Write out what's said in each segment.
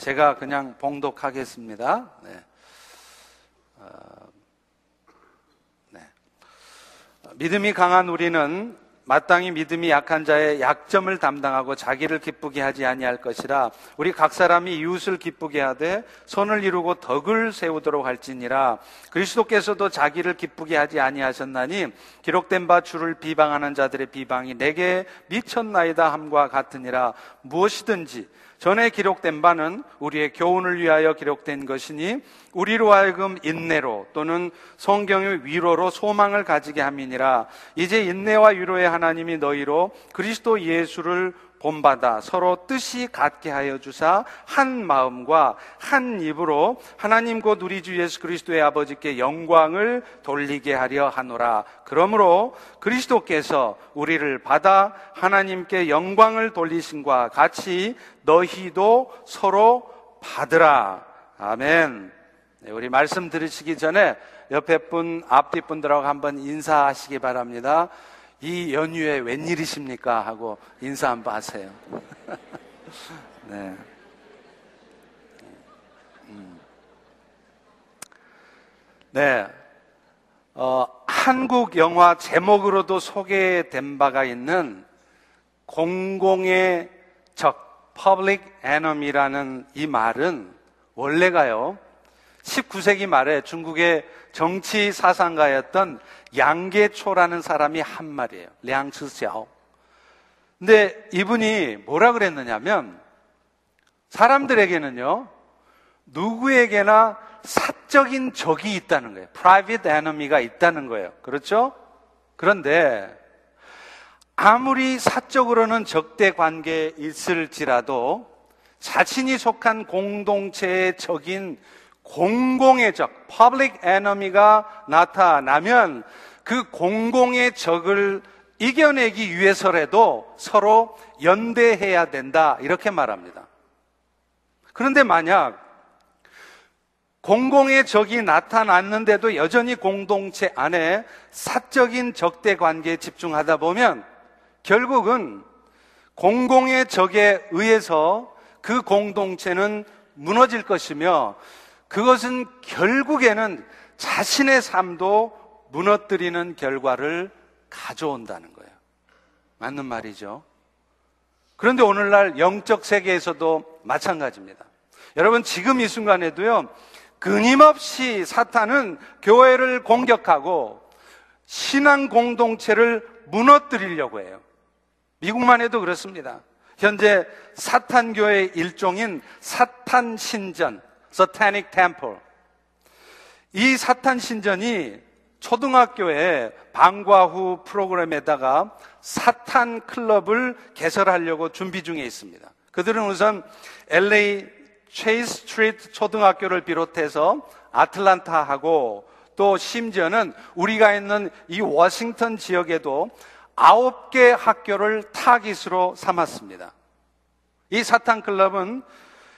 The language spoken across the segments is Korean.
제가 그냥 봉독하겠습니다. 네. 어, 네. 믿음이 강한 우리는 마땅히 믿음이 약한 자의 약점을 담당하고 자기를 기쁘게 하지 아니할 것이라 우리 각 사람이 이웃을 기쁘게 하되 손을 이루고 덕을 세우도록 할지니라 그리스도께서도 자기를 기쁘게 하지 아니하셨나니 기록된 바 주를 비방하는 자들의 비방이 내게 미쳤나이다 함과 같으니라 무엇이든지 전에 기록된 바는 우리의 교훈을 위하여 기록된 것이니 우리로 하여금 인내로 또는 성경의 위로로 소망을 가지게 함이니라. 이제 인내와 위로의 하나님이 너희로 그리스도 예수를 본받아 서로 뜻이 같게 하여 주사 한 마음과 한 입으로 하나님 곧 우리 주 예수 그리스도의 아버지께 영광을 돌리게 하려 하노라. 그러므로 그리스도께서 우리를 받아 하나님께 영광을 돌리신과 같이 너희도 서로 받으라. 아멘. 네, 우리 말씀 들으시기 전에 옆에 분, 앞뒤 분들하고 한번 인사하시기 바랍니다. 이 연휴에 웬일이십니까? 하고 인사 한번 하세요. 네. 음. 네. 어, 한국 영화 제목으로도 소개된 바가 있는 공공의 적, public enemy라는 이 말은 원래가요, 19세기 말에 중국의 정치 사상가였던 양계초라는 사람이 한 말이에요. 량츠샤오. 근데 이분이 뭐라 그랬느냐면 사람들에게는요, 누구에게나 사적인 적이 있다는 거예요. private enemy가 있다는 거예요. 그렇죠? 그런데 아무리 사적으로는 적대 관계에 있을지라도 자신이 속한 공동체의 적인 공공의 적, public enemy가 나타나면 그 공공의 적을 이겨내기 위해서라도 서로 연대해야 된다. 이렇게 말합니다. 그런데 만약 공공의 적이 나타났는데도 여전히 공동체 안에 사적인 적대 관계에 집중하다 보면 결국은 공공의 적에 의해서 그 공동체는 무너질 것이며 그것은 결국에는 자신의 삶도 무너뜨리는 결과를 가져온다는 거예요. 맞는 말이죠. 그런데 오늘날 영적 세계에서도 마찬가지입니다. 여러분, 지금 이 순간에도요, 끊임없이 사탄은 교회를 공격하고 신앙 공동체를 무너뜨리려고 해요. 미국만 해도 그렇습니다. 현재 사탄교의 일종인 사탄 신전, Satanic Temple. 이 사탄 신전이 초등학교에 방과 후 프로그램에다가 사탄 클럽을 개설하려고 준비 중에 있습니다. 그들은 우선 LA 체이스 스트리트 초등학교를 비롯해서 아틀란타하고 또 심지어는 우리가 있는 이 워싱턴 지역에도 아홉 개 학교를 타깃으로 삼았습니다. 이 사탄 클럽은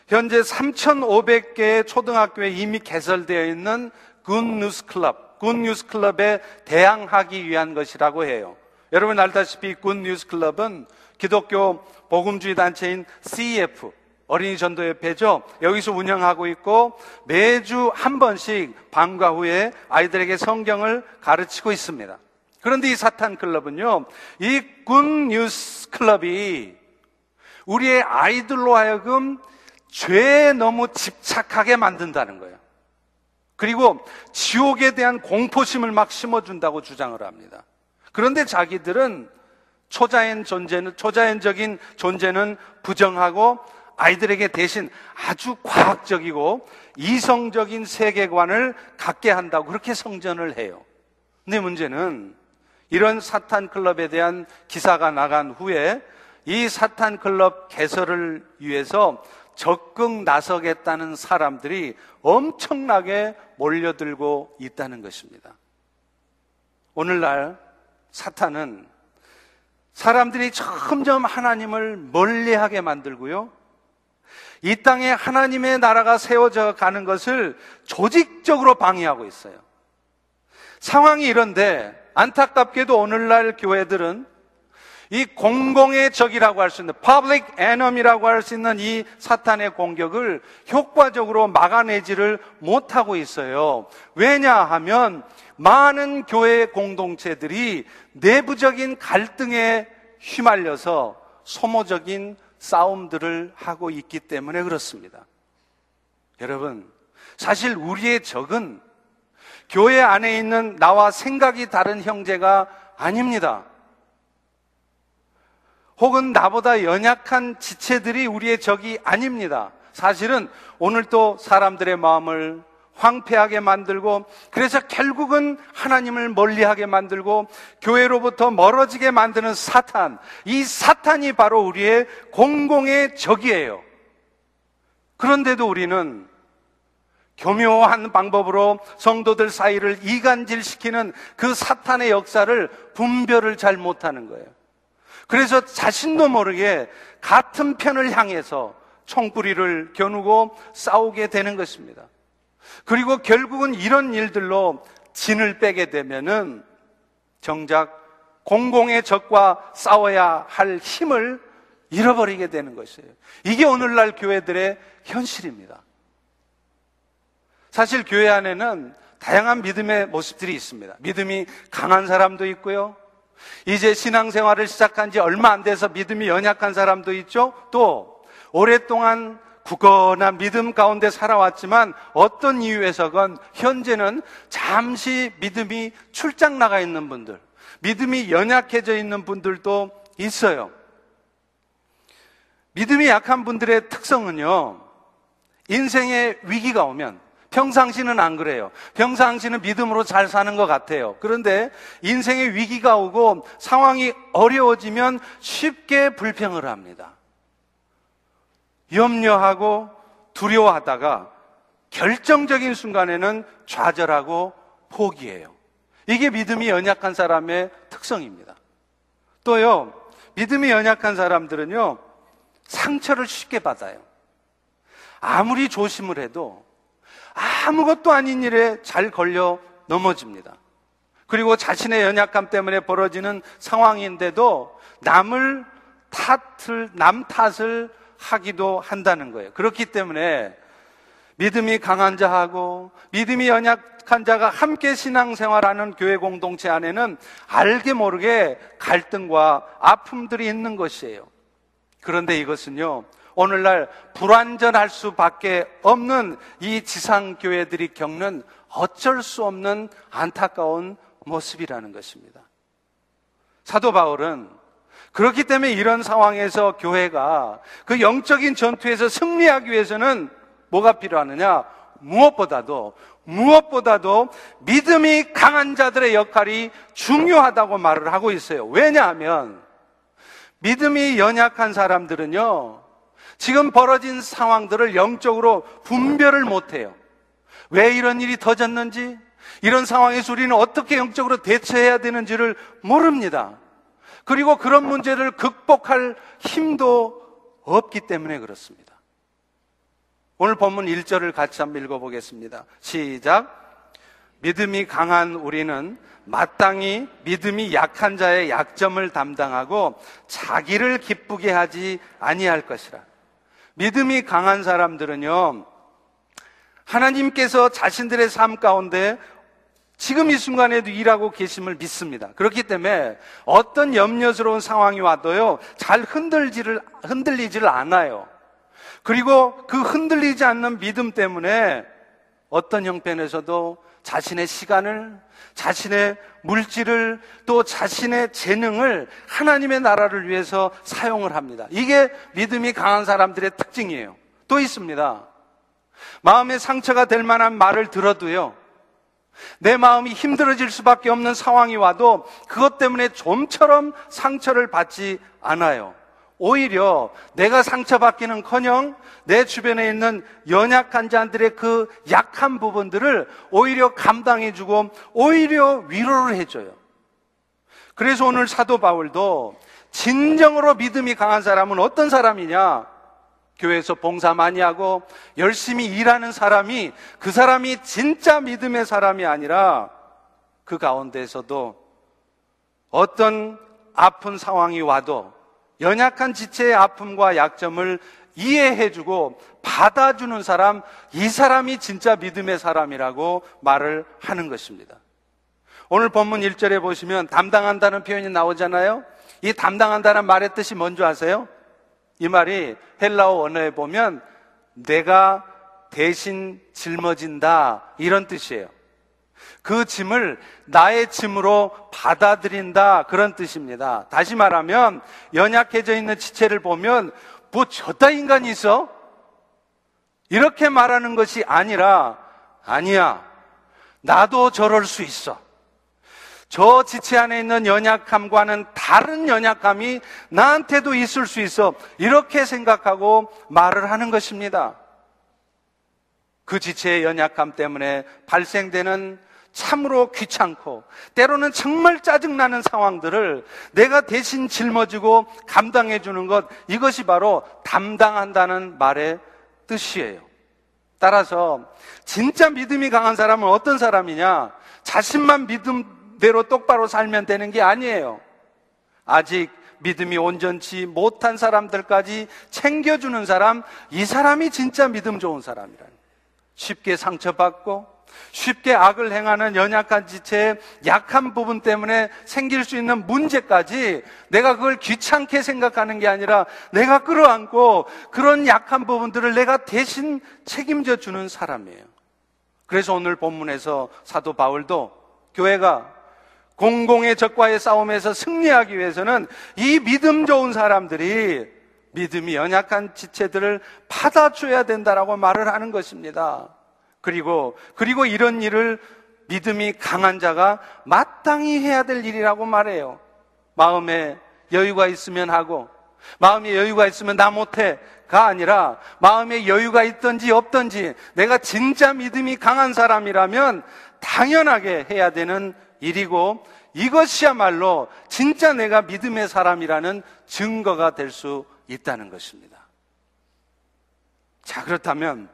현재 3,500개의 초등학교에 이미 개설되어 있는 굿뉴스 클럽, 굿뉴스 클럽에 대항하기 위한 것이라고 해요. 여러분 알다시피 굿뉴스 클럽은 기독교 복음주의 단체인 CF 어린이 전도협회죠. 여기서 운영하고 있고 매주 한 번씩 방과 후에 아이들에게 성경을 가르치고 있습니다. 그런데 이 사탄 클럽은요, 이 굿뉴스 클럽이 우리의 아이들로 하여금 죄에 너무 집착하게 만든다는 거예요. 그리고 지옥에 대한 공포심을 막 심어준다고 주장을 합니다. 그런데 자기들은 초자연 존재는, 초자연적인 존재는 부정하고 아이들에게 대신 아주 과학적이고 이성적인 세계관을 갖게 한다고 그렇게 성전을 해요. 근데 문제는 이런 사탄 클럽에 대한 기사가 나간 후에 이 사탄 클럽 개설을 위해서 적극 나서겠다는 사람들이 엄청나게 몰려들고 있다는 것입니다. 오늘날 사탄은 사람들이 점점 하나님을 멀리하게 만들고요. 이 땅에 하나님의 나라가 세워져 가는 것을 조직적으로 방해하고 있어요. 상황이 이런데 안타깝게도 오늘날 교회들은 이 공공의 적이라고 할 수 있는 public enemy라고 할 수 있는 이 사탄의 공격을 효과적으로 막아내지를 못하고 있어요. 왜냐하면 많은 교회 공동체들이 내부적인 갈등에 휘말려서 소모적인 싸움들을 하고 있기 때문에 그렇습니다. 여러분, 사실 우리의 적은 교회 안에 있는 나와 생각이 다른 형제가 아닙니다. 혹은 나보다 연약한 지체들이 우리의 적이 아닙니다. 사실은 오늘 또 사람들의 마음을 황폐하게 만들고 그래서 결국은 하나님을 멀리하게 만들고 교회로부터 멀어지게 만드는 사탄. 이 사탄이 바로 우리의 공공의 적이에요. 그런데도 우리는 교묘한 방법으로 성도들 사이를 이간질시키는 그 사탄의 역사를 분별을 잘 못하는 거예요. 그래서 자신도 모르게 같은 편을 향해서 총뿌리를 겨누고 싸우게 되는 것입니다. 그리고 결국은 이런 일들로 진을 빼게 되면은 정작 공공의 적과 싸워야 할 힘을 잃어버리게 되는 것이에요. 이게 오늘날 교회들의 현실입니다. 사실 교회 안에는 다양한 믿음의 모습들이 있습니다. 믿음이 강한 사람도 있고요. 이제 신앙생활을 시작한 지 얼마 안 돼서 믿음이 연약한 사람도 있죠. 또 오랫동안 굳건한 믿음 가운데 살아왔지만 어떤 이유에서건 현재는 잠시 믿음이 출장 나가 있는 분들, 믿음이 연약해져 있는 분들도 있어요. 믿음이 약한 분들의 특성은요, 인생의 위기가 오면 평상시는 안 그래요. 평상시는 믿음으로 잘 사는 것 같아요. 그런데 인생의 위기가 오고 상황이 어려워지면 쉽게 불평을 합니다. 염려하고 두려워하다가 결정적인 순간에는 좌절하고 포기해요. 이게 믿음이 연약한 사람의 특성입니다. 또요, 믿음이 연약한 사람들은요, 상처를 쉽게 받아요. 아무리 조심을 해도 아무것도 아닌 일에 잘 걸려 넘어집니다. 그리고 자신의 연약함 때문에 벌어지는 상황인데도 남을 탓을, 남 탓을 하기도 한다는 거예요. 그렇기 때문에 믿음이 강한 자하고 믿음이 연약한 자가 함께 신앙생활하는 교회 공동체 안에는 알게 모르게 갈등과 아픔들이 있는 것이에요. 그런데 이것은요, 오늘날 불완전할 수밖에 없는 이 지상교회들이 겪는 어쩔 수 없는 안타까운 모습이라는 것입니다. 사도 바울은 그렇기 때문에 이런 상황에서 교회가 그 영적인 전투에서 승리하기 위해서는 뭐가 필요하느냐? 무엇보다도, 무엇보다도 믿음이 강한 자들의 역할이 중요하다고 말을 하고 있어요. 왜냐하면 믿음이 연약한 사람들은요, 지금 벌어진 상황들을 영적으로 분별을 못해요. 왜 이런 일이 터졌는지, 이런 상황에서 우리는 어떻게 영적으로 대처해야 되는지를 모릅니다. 그리고 그런 문제를 극복할 힘도 없기 때문에 그렇습니다. 오늘 본문 1절을 같이 한번 읽어보겠습니다. 시작. 믿음이 강한 우리는 마땅히 믿음이 약한 자의 약점을 담당하고 자기를 기쁘게 하지 아니할 것이라. 믿음이 강한 사람들은요, 하나님께서 자신들의 삶 가운데 지금 이 순간에도 일하고 계심을 믿습니다. 그렇기 때문에 어떤 염려스러운 상황이 와도요, 잘 흔들지를, 흔들리지를 않아요. 그리고 그 흔들리지 않는 믿음 때문에 어떤 형편에서도 자신의 시간을, 자신의 물질을, 또 자신의 재능을 하나님의 나라를 위해서 사용을 합니다. 이게 믿음이 강한 사람들의 특징이에요. 또 있습니다. 마음의 상처가 될 만한 말을 들어도요, 내 마음이 힘들어질 수밖에 없는 상황이 와도 그것 때문에 좀처럼 상처를 받지 않아요. 오히려 내가 상처받기는 커녕 내 주변에 있는 연약한 자들의 그 약한 부분들을 오히려 감당해주고 오히려 위로를 해줘요. 그래서 오늘 사도 바울도 진정으로 믿음이 강한 사람은 어떤 사람이냐? 교회에서 봉사 많이 하고 열심히 일하는 사람이 그 사람이 진짜 믿음의 사람이 아니라 그 가운데에서도 어떤 아픈 상황이 와도 연약한 지체의 아픔과 약점을 이해해주고 받아주는 사람, 이 사람이 진짜 믿음의 사람이라고 말을 하는 것입니다. 오늘 본문 1절에 보시면 담당한다는 표현이 나오잖아요. 이 담당한다는 말의 뜻이 뭔지 아세요? 이 말이 헬라어 원어에 보면 내가 대신 짊어진다 이런 뜻이에요. 그 짐을 나의 짐으로 받아들인다 그런 뜻입니다. 다시 말하면 연약해져 있는 지체를 보면 뭐 저따 인간이 있어? 이렇게 말하는 것이 아니라 아니야. 나도 저럴 수 있어. 저 지체 안에 있는 연약함과는 다른 연약함이 나한테도 있을 수 있어. 이렇게 생각하고 말을 하는 것입니다. 그 지체의 연약함 때문에 발생되는 참으로 귀찮고 때로는 정말 짜증나는 상황들을 내가 대신 짊어지고 감당해 주는 것 이것이 바로 담당한다는 말의 뜻이에요. 따라서 진짜 믿음이 강한 사람은 어떤 사람이냐? 자신만 믿음대로 똑바로 살면 되는 게 아니에요. 아직 믿음이 온전치 못한 사람들까지 챙겨주는 사람, 이 사람이 진짜 믿음 좋은 사람이라는. 쉽게 상처받고 쉽게 악을 행하는 연약한 지체의 약한 부분 때문에 생길 수 있는 문제까지 내가 그걸 귀찮게 생각하는 게 아니라 내가 끌어안고 그런 약한 부분들을 내가 대신 책임져 주는 사람이에요. 그래서 오늘 본문에서 사도 바울도 교회가 공공의 적과의 싸움에서 승리하기 위해서는 이 믿음 좋은 사람들이 믿음이 연약한 지체들을 받아줘야 된다라고 말을 하는 것입니다. 그리고, 그리고 이런 일을 믿음이 강한 자가 마땅히 해야 될 일이라고 말해요. 마음에 여유가 있으면 하고, 마음에 여유가 있으면 나 못해 가 아니라, 마음에 여유가 있든지 없든지, 내가 진짜 믿음이 강한 사람이라면 당연하게 해야 되는 일이고, 이것이야말로 진짜 내가 믿음의 사람이라는 증거가 될 수 있다는 것입니다. 자, 그렇다면,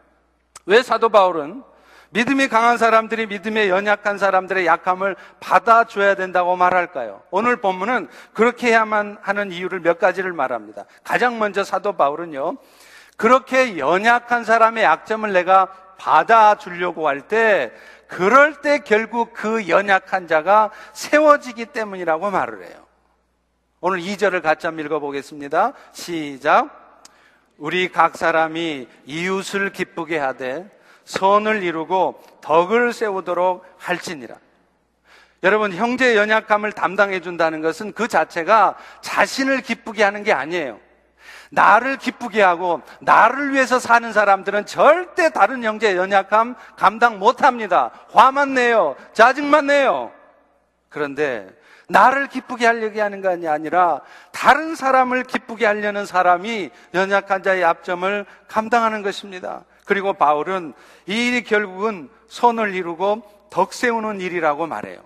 왜 사도 바울은 믿음이 강한 사람들이 믿음에 연약한 사람들의 약함을 받아줘야 된다고 말할까요? 오늘 본문은 그렇게 해야만 하는 이유를 몇 가지를 말합니다. 가장 먼저 사도 바울은요, 그렇게 연약한 사람의 약점을 내가 받아주려고 할 때, 그럴 때 결국 그 연약한 자가 세워지기 때문이라고 말을 해요. 오늘 2절을 같이 한번 읽어보겠습니다. 시작. 우리 각 사람이 이웃을 기쁘게 하되 선을 이루고 덕을 세우도록 할지니라. 여러분, 형제 연약함을 담당해 준다는 것은 그 자체가 자신을 기쁘게 하는 게 아니에요. 나를 기쁘게 하고 나를 위해서 사는 사람들은 절대 다른 형제 연약함 감당 못 합니다. 화만 내요. 짜증만 내요. 그런데 나를 기쁘게 하려고 하는 것이 아니라 다른 사람을 기쁘게 하려는 사람이 연약한 자의 압점을 감당하는 것입니다. 그리고 바울은 이 일이 결국은 선을 이루고 덕 세우는 일이라고 말해요.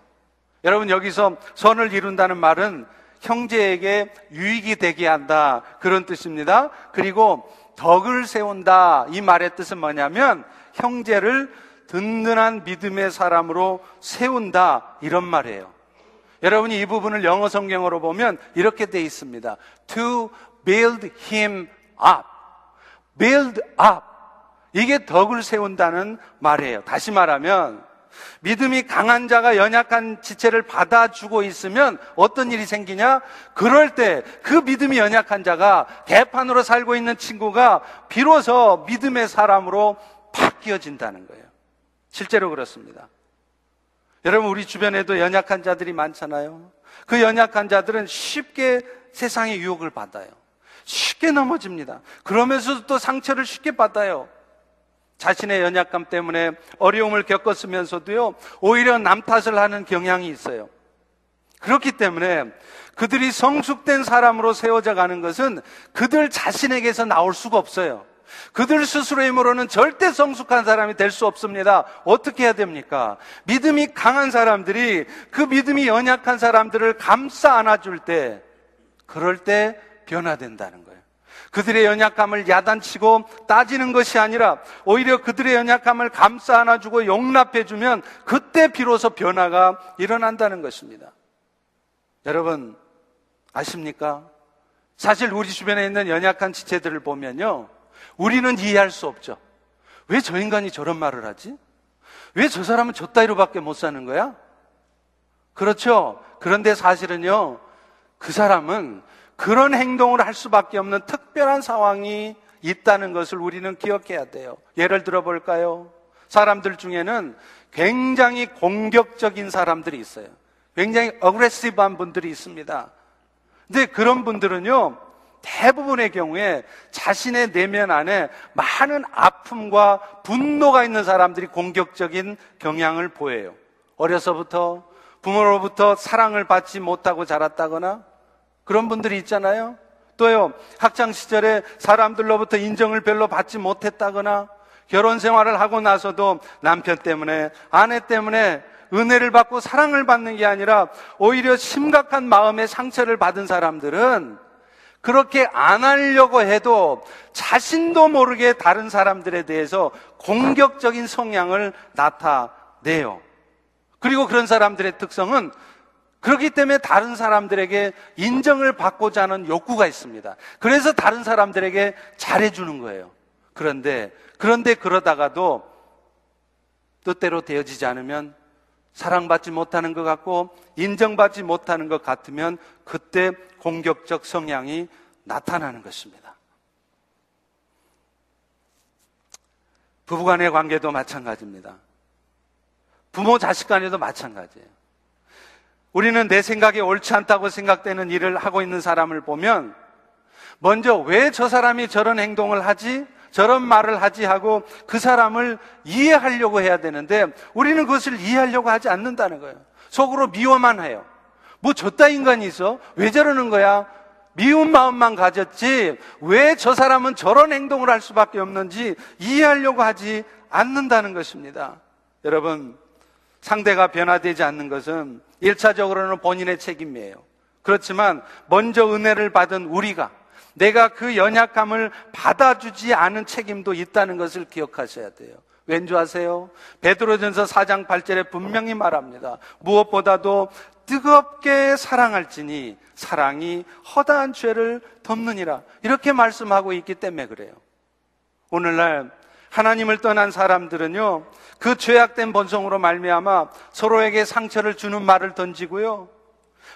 여러분 여기서 선을 이룬다는 말은 형제에게 유익이 되게 한다 그런 뜻입니다. 그리고 덕을 세운다 이 말의 뜻은 뭐냐면 형제를 든든한 믿음의 사람으로 세운다 이런 말이에요. 여러분이 이 부분을 영어 성경으로 보면 이렇게 돼 있습니다. To build him up. build up. 이게 덕을 세운다는 말이에요. 다시 말하면 믿음이 강한 자가 연약한 지체를 받아주고 있으면 어떤 일이 생기냐? 그럴 때 그 믿음이 연약한 자가 개판으로 살고 있는 친구가 비로소 믿음의 사람으로 바뀌어진다는 거예요. 실제로 그렇습니다. 여러분, 우리 주변에도 연약한 자들이 많잖아요. 그 연약한 자들은 쉽게 세상의 유혹을 받아요. 쉽게 넘어집니다. 그러면서도 또 상처를 쉽게 받아요. 자신의 연약감 때문에 어려움을 겪었으면서도요, 오히려 남 탓을 하는 경향이 있어요. 그렇기 때문에 그들이 성숙된 사람으로 세워져 가는 것은 그들 자신에게서 나올 수가 없어요. 그들 스스로의 힘으로는 절대 성숙한 사람이 될 수 없습니다. 어떻게 해야 됩니까? 믿음이 강한 사람들이 그 믿음이 연약한 사람들을 감싸 안아줄 때, 그럴 때 변화된다는 거예요. 그들의 연약함을 야단치고 따지는 것이 아니라 오히려 그들의 연약함을 감싸 안아주고 용납해주면 그때 비로소 변화가 일어난다는 것입니다. 여러분, 아십니까? 사실 우리 주변에 있는 연약한 지체들을 보면요. 우리는 이해할 수 없죠. 왜 저 인간이 저런 말을 하지? 왜 저 사람은 저 따위로밖에 못 사는 거야? 그렇죠. 그런데 사실은요, 그 사람은 그런 행동을 할 수밖에 없는 특별한 상황이 있다는 것을 우리는 기억해야 돼요. 예를 들어 볼까요? 사람들 중에는 굉장히 공격적인 사람들이 있어요. 굉장히 어그레시브한 분들이 있습니다. 근데 그런 분들은요, 대부분의 경우에 자신의 내면 안에 많은 아픔과 분노가 있는 사람들이 공격적인 경향을 보여요. 어려서부터 부모로부터 사랑을 받지 못하고 자랐다거나 그런 분들이 있잖아요. 또요, 학창 시절에 사람들로부터 인정을 별로 받지 못했다거나 결혼 생활을 하고 나서도 남편 때문에 아내 때문에 은혜를 받고 사랑을 받는 게 아니라 오히려 심각한 마음의 상처를 받은 사람들은 그렇게 안 하려고 해도 자신도 모르게 다른 사람들에 대해서 공격적인 성향을 나타내요. 그리고 그런 사람들의 특성은 그렇기 때문에 다른 사람들에게 인정을 받고자 하는 욕구가 있습니다. 그래서 다른 사람들에게 잘해주는 거예요. 그런데, 그런데 그러다가도 뜻대로 되어지지 않으면 사랑받지 못하는 것 같고 인정받지 못하는 것 같으면 그때 공격적 성향이 나타나는 것입니다. 부부간의 관계도 마찬가지입니다. 부모 자식 간에도 마찬가지예요. 우리는 내 생각에 옳지 않다고 생각되는 일을 하고 있는 사람을 보면 먼저 왜 저 사람이 저런 행동을 하지? 저런 말을 하지 하고 그 사람을 이해하려고 해야 되는데 우리는 그것을 이해하려고 하지 않는다는 거예요. 속으로 미워만 해요. 뭐 저따 인간이 있어? 왜 저러는 거야? 미운 마음만 가졌지 왜 저 사람은 저런 행동을 할 수밖에 없는지 이해하려고 하지 않는다는 것입니다. 여러분, 상대가 변화되지 않는 것은 1차적으로는 본인의 책임이에요. 그렇지만 먼저 은혜를 받은 우리가 내가 그 연약함을 받아주지 않은 책임도 있다는 것을 기억하셔야 돼요. 왠지 아세요? 베드로전서 4장 8절에 분명히 말합니다. 무엇보다도 뜨겁게 사랑할지니 사랑이 허다한 죄를 덮느니라. 이렇게 말씀하고 있기 때문에 그래요. 오늘날 하나님을 떠난 사람들은요. 그 죄악된 본성으로 말미암아 서로에게 상처를 주는 말을 던지고요.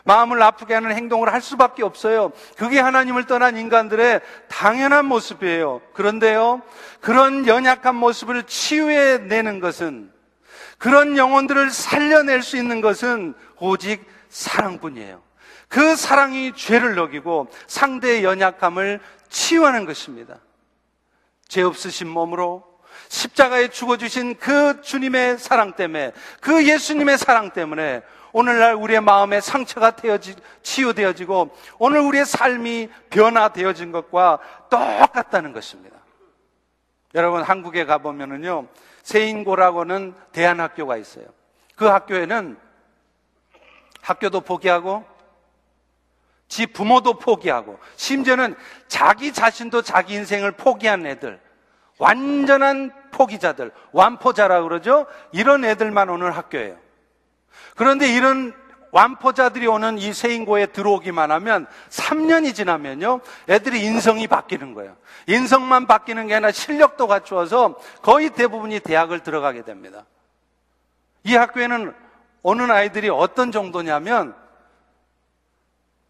마음을 아프게 하는 행동을 할 수밖에 없어요. 그게 하나님을 떠난 인간들의 당연한 모습이에요. 그런데요, 그런 연약한 모습을 치유해내는 것은, 그런 영혼들을 살려낼 수 있는 것은 오직 사랑뿐이에요. 그 사랑이 죄를 녹이고 상대의 연약함을 치유하는 것입니다. 죄 없으신 몸으로 십자가에 죽어주신 그 주님의 사랑 때문에, 그 예수님의 사랑 때문에 오늘날 우리의 마음에 상처가 되어지, 치유되어지고 오늘 우리의 삶이 변화되어진 것과 똑같다는 것입니다. 여러분, 한국에 가보면은요, 세인고라고는 대안학교가 있어요. 그 학교에는 학교도 포기하고, 지 부모도 포기하고, 심지어는 자기 자신도 자기 인생을 포기한 애들, 완전한 포기자들, 완포자라 그러죠? 이런 애들만 오는 학교예요. 그런데 이런 완포자들이 오는 이 세인고에 들어오기만 하면 3년이 지나면요. 애들이 인성이 바뀌는 거예요. 인성만 바뀌는 게 아니라 실력도 갖추어서 거의 대부분이 대학을 들어가게 됩니다. 이 학교에는 오는 아이들이 어떤 정도냐면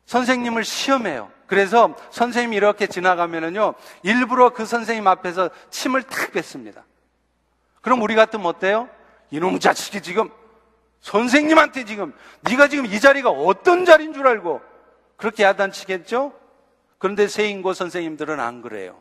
선생님을 시험해요. 그래서 선생님이 이렇게 지나가면은요. 일부러 그 선생님 앞에서 침을 탁 뱉습니다. 그럼 우리 같으면 어때요? 이놈 자식이 지금 선생님한테 지금 네가 지금 이 자리가 어떤 자리인 줄 알고 그렇게 야단치겠죠? 그런데 세인고 선생님들은 안 그래요.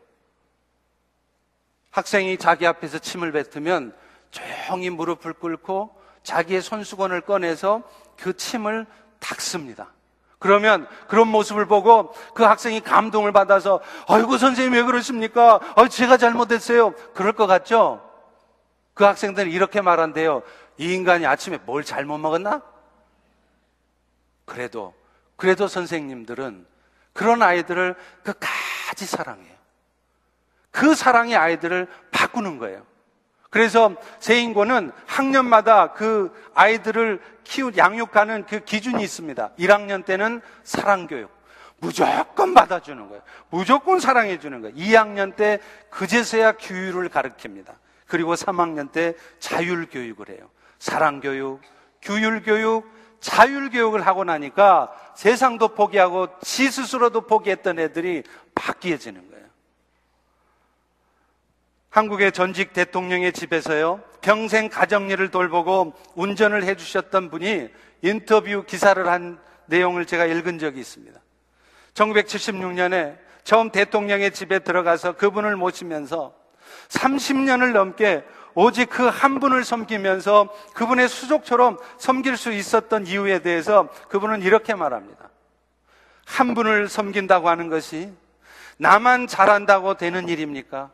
학생이 자기 앞에서 침을 뱉으면 조용히 무릎을 꿇고 자기의 손수건을 꺼내서 그 침을 닦습니다. 그러면 그런 모습을 보고 그 학생이 감동을 받아서 아이고 선생님 왜 그러십니까? 아, 제가 잘못했어요. 그럴 것 같죠? 그 학생들은 이렇게 말한대요. 이 인간이 아침에 뭘 잘못 먹었나? 그래도, 그래도 선생님들은 그런 아이들을 끝까지 사랑해요. 그 사랑이 아이들을 바꾸는 거예요. 그래서 세인고는 학년마다 그 아이들을 키우, 양육하는 그 기준이 있습니다. 1학년 때는 사랑교육. 무조건 받아주는 거예요. 무조건 사랑해주는 거예요. 2학년 때 그제서야 규율을 가르칩니다. 그리고 3학년 때 자율교육을 해요. 사랑교육, 규율교육, 자율교육을 하고 나니까 세상도 포기하고 지 스스로도 포기했던 애들이 바뀌어지는 거예요. 한국의 전직 대통령의 집에서요, 평생 가정일을 돌보고 운전을 해주셨던 분이 인터뷰 기사를 한 내용을 제가 읽은 적이 있습니다. 1976년에 처음 대통령의 집에 들어가서 그분을 모시면서 30년을 넘게 오직 그 한 분을 섬기면서 그분의 수족처럼 섬길 수 있었던 이유에 대해서 그분은 이렇게 말합니다. 한 분을 섬긴다고 하는 것이 나만 잘한다고 되는 일입니까?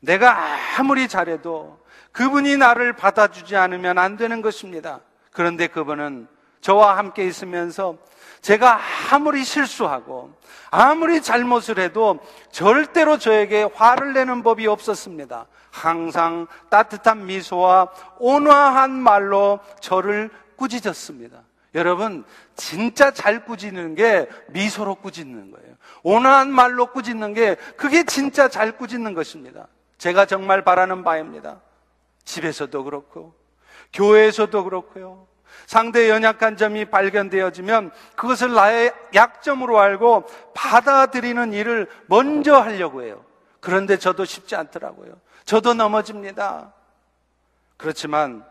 내가 아무리 잘해도 그분이 나를 받아주지 않으면 안 되는 것입니다. 그런데 그분은 저와 함께 있으면서 제가 아무리 실수하고 아무리 잘못을 해도 절대로 저에게 화를 내는 법이 없었습니다. 항상 따뜻한 미소와 온화한 말로 저를 꾸짖었습니다. 여러분, 진짜 잘 꾸짖는 게 미소로 꾸짖는 거예요. 온화한 말로 꾸짖는 게 그게 진짜 잘 꾸짖는 것입니다. 제가 정말 바라는 바입니다. 집에서도 그렇고, 교회에서도 그렇고요. 상대의 연약한 점이 발견되어지면 그것을 나의 약점으로 알고 받아들이는 일을 먼저 하려고 해요. 그런데 저도 쉽지 않더라고요. 저도 넘어집니다. 그렇지만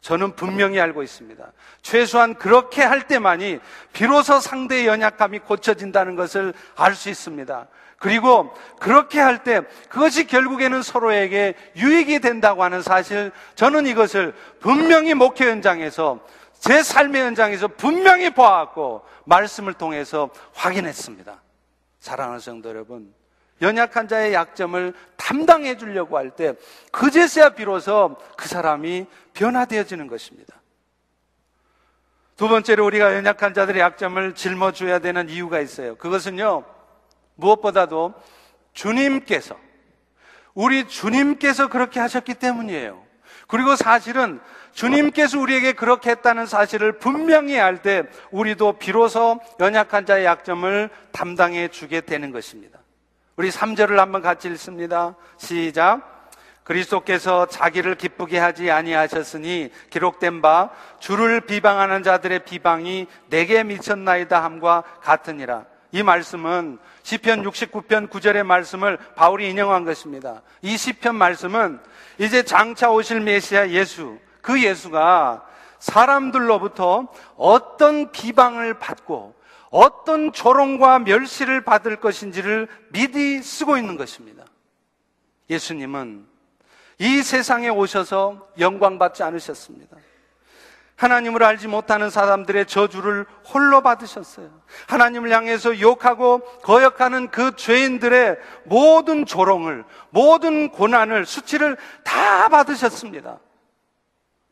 저는 분명히 알고 있습니다. 최소한 그렇게 할 때만이 비로소 상대의 연약감이 고쳐진다는 것을 알 수 있습니다. 그리고 그렇게 할 때 그것이 결국에는 서로에게 유익이 된다고 하는 사실 저는 이것을 분명히 목회 현장에서 제 삶의 현장에서 분명히 보았고 말씀을 통해서 확인했습니다. 사랑하는 성도 여러분, 연약한 자의 약점을 담당해 주려고 할 때 그제서야 비로소 그 사람이 변화되어지는 것입니다. 두 번째로 우리가 연약한 자들의 약점을 짊어줘야 되는 이유가 있어요. 그것은요, 무엇보다도 주님께서, 우리 주님께서 그렇게 하셨기 때문이에요. 그리고 사실은 주님께서 우리에게 그렇게 했다는 사실을 분명히 알 때 우리도 비로소 연약한 자의 약점을 담당해 주게 되는 것입니다. 우리 3절을 한번 같이 읽습니다. 시작. 그리스도께서 자기를 기쁘게 하지 아니하셨으니 기록된 바 주를 비방하는 자들의 비방이 내게 미쳤나이다 함과 같으니라. 이 말씀은 시편 69편 9절의 말씀을 바울이 인용한 것입니다. 이 시편 말씀은 이제 장차 오실 메시아 예수 그 예수가 사람들로부터 어떤 비방을 받고 어떤 조롱과 멸시를 받을 것인지를 미리 쓰고 있는 것입니다. 예수님은 이 세상에 오셔서 영광받지 않으셨습니다. 하나님을 알지 못하는 사람들의 저주를 홀로 받으셨어요. 하나님을 향해서 욕하고 거역하는 그 죄인들의 모든 조롱을, 모든 고난을, 수치를 다 받으셨습니다.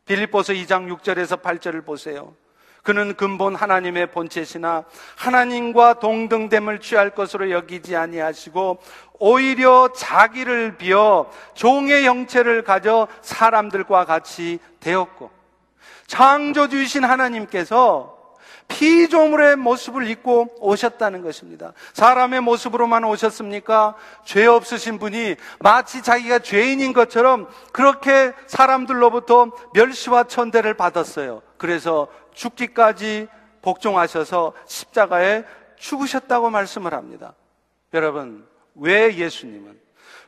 빌립보서 2장 6절에서 8절을 보세요. 그는 근본 하나님의 본체시나 하나님과 동등됨을 취할 것으로 여기지 아니하시고 오히려 자기를 비어 종의 형체를 가져 사람들과 같이 되었고 창조주이신 하나님께서 피조물의 모습을 입고 오셨다는 것입니다. 사람의 모습으로만 오셨습니까? 죄 없으신 분이 마치 자기가 죄인인 것처럼 그렇게 사람들로부터 멸시와 천대를 받았어요. 그래서 죽기까지 복종하셔서 십자가에 죽으셨다고 말씀을 합니다. 여러분, 왜 예수님은,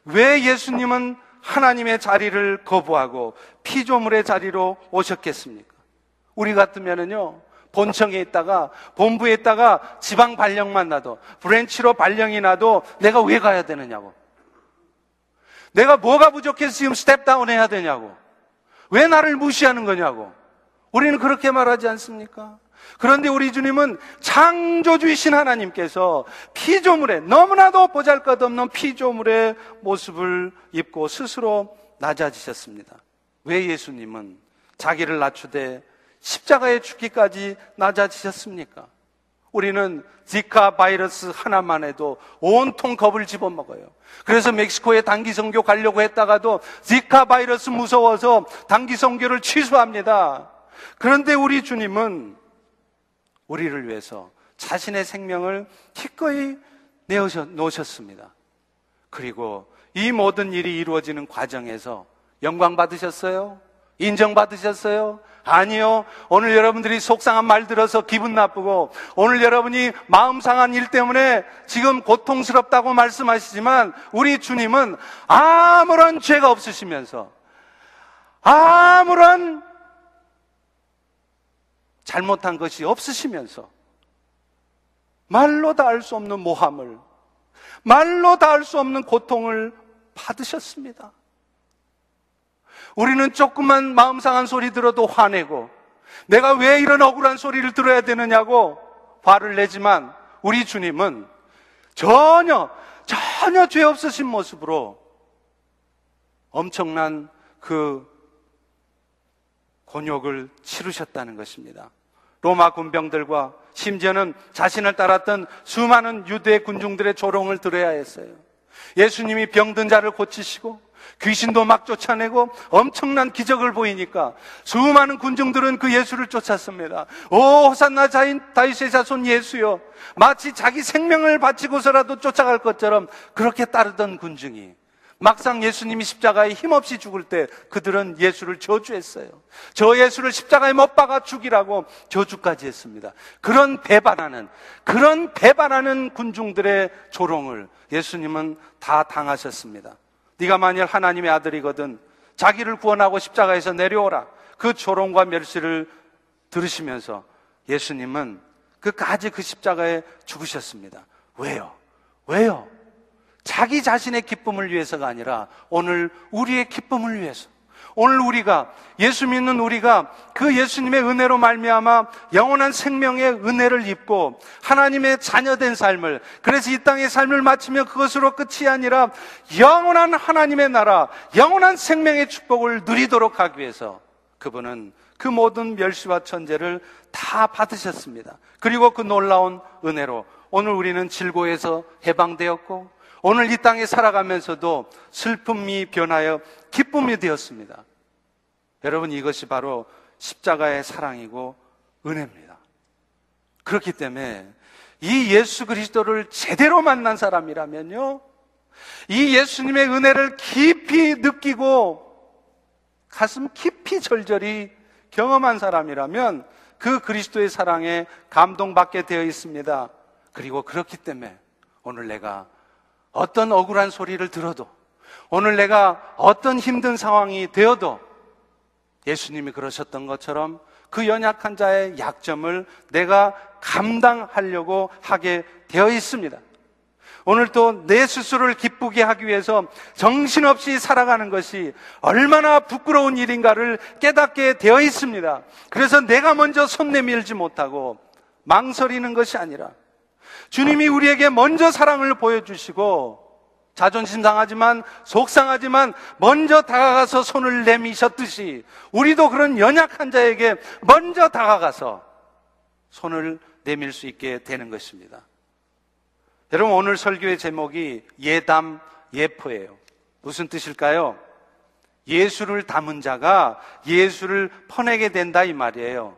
왜 예수님은 하나님의 자리를 거부하고 피조물의 자리로 오셨겠습니까? 우리 같으면은요, 본청에 있다가 본부에 있다가 지방 발령만 나도 branch로 발령이 나도 내가 왜 가야 되느냐고. 내가 뭐가 부족해서 지금 step down 해야 되냐고. 왜 나를 무시하는 거냐고. 우리는 그렇게 말하지 않습니까? 그런데 우리 주님은 창조주이신 하나님께서 피조물에 너무나도 보잘 것 없는 피조물의 모습을 입고 스스로 낮아지셨습니다. 왜 예수님은 자기를 낮추되 십자가에 죽기까지 낮아지셨습니까? 우리는 지카 바이러스 하나만 해도 온통 겁을 집어먹어요. 그래서 멕시코에 단기 선교 가려고 했다가도 지카 바이러스 무서워서 단기 선교를 취소합니다. 그런데 우리 주님은 우리를 위해서 자신의 생명을 기꺼이 내어셔 놓으셨습니다. 그리고 이 모든 일이 이루어지는 과정에서 영광 받으셨어요? 인정 받으셨어요? 아니요. 오늘 여러분들이 속상한 말 들어서 기분 나쁘고 오늘 여러분이 마음 상한 일 때문에 지금 고통스럽다고 말씀하시지만 우리 주님은 아무런 죄가 없으시면서 아무런 잘못한 것이 없으시면서 말로 다 알 수 없는 모함을 말로 다 알 수 없는 고통을 받으셨습니다. 우리는 조금만 마음 상한 소리 들어도 화내고 내가 왜 이런 억울한 소리를 들어야 되느냐고 화를 내지만 우리 주님은 전혀 전혀 죄 없으신 모습으로 엄청난 그 곤욕을 치르셨다는 것입니다. 로마 군병들과 심지어는 자신을 따랐던 수많은 유대 군중들의 조롱을 들어야 했어요. 예수님이 병든 자를 고치시고 귀신도 막 쫓아내고 엄청난 기적을 보이니까 수많은 군중들은 그 예수를 쫓았습니다. 오, 호산나 자인 다윗의 자손 예수요. 마치 자기 생명을 바치고서라도 쫓아갈 것처럼 그렇게 따르던 군중이 막상 예수님이 십자가에 힘없이 죽을 때 그들은 예수를 저주했어요. 저 예수를 십자가에 못 박아 죽이라고 저주까지 했습니다. 그런 배반하는, 그런 배반하는 군중들의 조롱을 예수님은 다 당하셨습니다. 네가 만일 하나님의 아들이거든 자기를 구원하고 십자가에서 내려오라. 그 조롱과 멸시를 들으시면서 예수님은 끝까지 그 십자가에 죽으셨습니다. 왜요? 왜요? 자기 자신의 기쁨을 위해서가 아니라 오늘 우리의 기쁨을 위해서. 오늘 우리가 예수 믿는 우리가 그 예수님의 은혜로 말미암아 영원한 생명의 은혜를 입고 하나님의 자녀된 삶을 그래서 이 땅의 삶을 마치며 그것으로 끝이 아니라 영원한 하나님의 나라, 영원한 생명의 축복을 누리도록 하기 위해서 그분은 그 모든 멸시와 천재를 다 받으셨습니다. 그리고 그 놀라운 은혜로 오늘 우리는 질고에서 해방되었고 오늘 이 땅에 살아가면서도 슬픔이 변하여 기쁨이 되었습니다. 여러분 이것이 바로 십자가의 사랑이고 은혜입니다. 그렇기 때문에 이 예수 그리스도를 제대로 만난 사람이라면요. 이 예수님의 은혜를 깊이 느끼고 가슴 깊이 절절히 경험한 사람이라면 그 그리스도의 사랑에 감동받게 되어 있습니다. 그리고 그렇기 때문에 오늘 내가 어떤 억울한 소리를 들어도 오늘 내가 어떤 힘든 상황이 되어도 예수님이 그러셨던 것처럼 그 연약한 자의 약점을 내가 감당하려고 하게 되어 있습니다. 오늘 또 내 스스로를 기쁘게 하기 위해서 정신없이 살아가는 것이 얼마나 부끄러운 일인가를 깨닫게 되어 있습니다. 그래서 내가 먼저 손 내밀지 못하고 망설이는 것이 아니라 주님이 우리에게 먼저 사랑을 보여주시고 자존심 상하지만 속상하지만 먼저 다가가서 손을 내미셨듯이 우리도 그런 연약한 자에게 먼저 다가가서 손을 내밀 수 있게 되는 것입니다. 여러분 오늘 설교의 제목이 예담 예포예요. 무슨 뜻일까요? 예수를 담은 자가 예수를 퍼내게 된다 이 말이에요.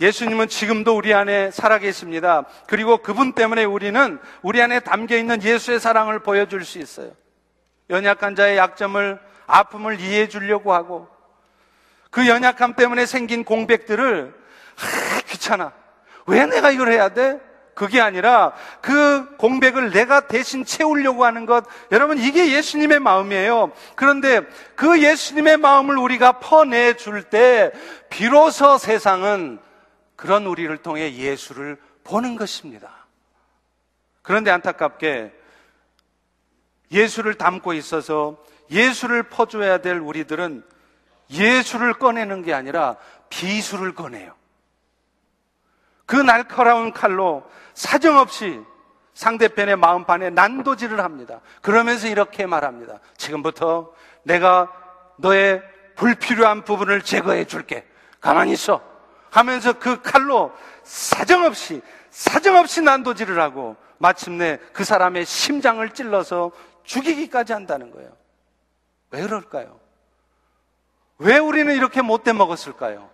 예수님은 지금도 우리 안에 살아계십니다. 그리고 그분 때문에 우리는 우리 안에 담겨 있는 예수의 사랑을 보여줄 수 있어요. 연약한 자의 약점을, 아픔을 이해해 주려고 하고, 그 연약함 때문에 생긴 공백들을, 아, 귀찮아. 왜 내가 이걸 해야 돼? 그게 아니라 그 공백을 내가 대신 채우려고 하는 것, 여러분, 이게 예수님의 마음이에요. 그런데 그 예수님의 마음을 우리가 퍼내줄 때, 비로소 세상은 그런 우리를 통해 예수를 보는 것입니다. 그런데 안타깝게 예수를 담고 있어서 예수를 퍼줘야 될 우리들은 예수를 꺼내는 게 아니라 비수를 꺼내요. 그 날카로운 칼로 사정없이 상대편의 마음판에 난도질을 합니다. 그러면서 이렇게 말합니다. 지금부터 내가 너의 불필요한 부분을 제거해 줄게. 가만히 있어. 하면서 그 칼로 사정없이 사정없이 난도질을 하고 마침내 그 사람의 심장을 찔러서 죽이기까지 한다는 거예요. 왜 그럴까요? 왜 우리는 이렇게 못돼 먹었을까요?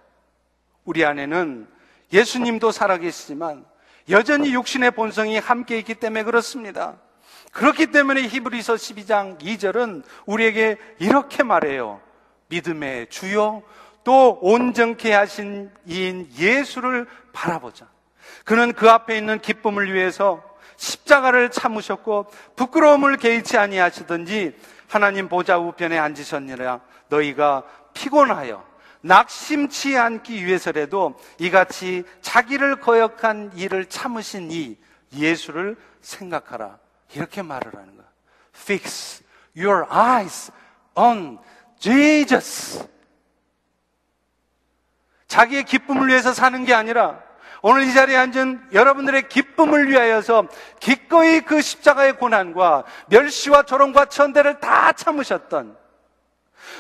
우리 안에는 예수님도 살아계시지만 여전히 육신의 본성이 함께 있기 때문에 그렇습니다. 그렇기 때문에 히브리서 12장 2절은 우리에게 이렇게 말해요. 믿음의 주요 또 온전케 하신 이인 예수를 바라보자. 그는 그 앞에 있는 기쁨을 위해서 십자가를 참으셨고 부끄러움을 개의치 아니하시든지 하나님 보좌 우편에 앉으셨느라 너희가 피곤하여 낙심치 않기 위해서라도 이같이 자기를 거역한 일을 참으신 이 예수를 생각하라. 이렇게 말을 하는 거야. Fix your eyes on Jesus. 자기의 기쁨을 위해서 사는 게 아니라 오늘 이 자리에 앉은 여러분들의 기쁨을 위하여서 기꺼이 그 십자가의 고난과 멸시와 조롱과 천대를 다 참으셨던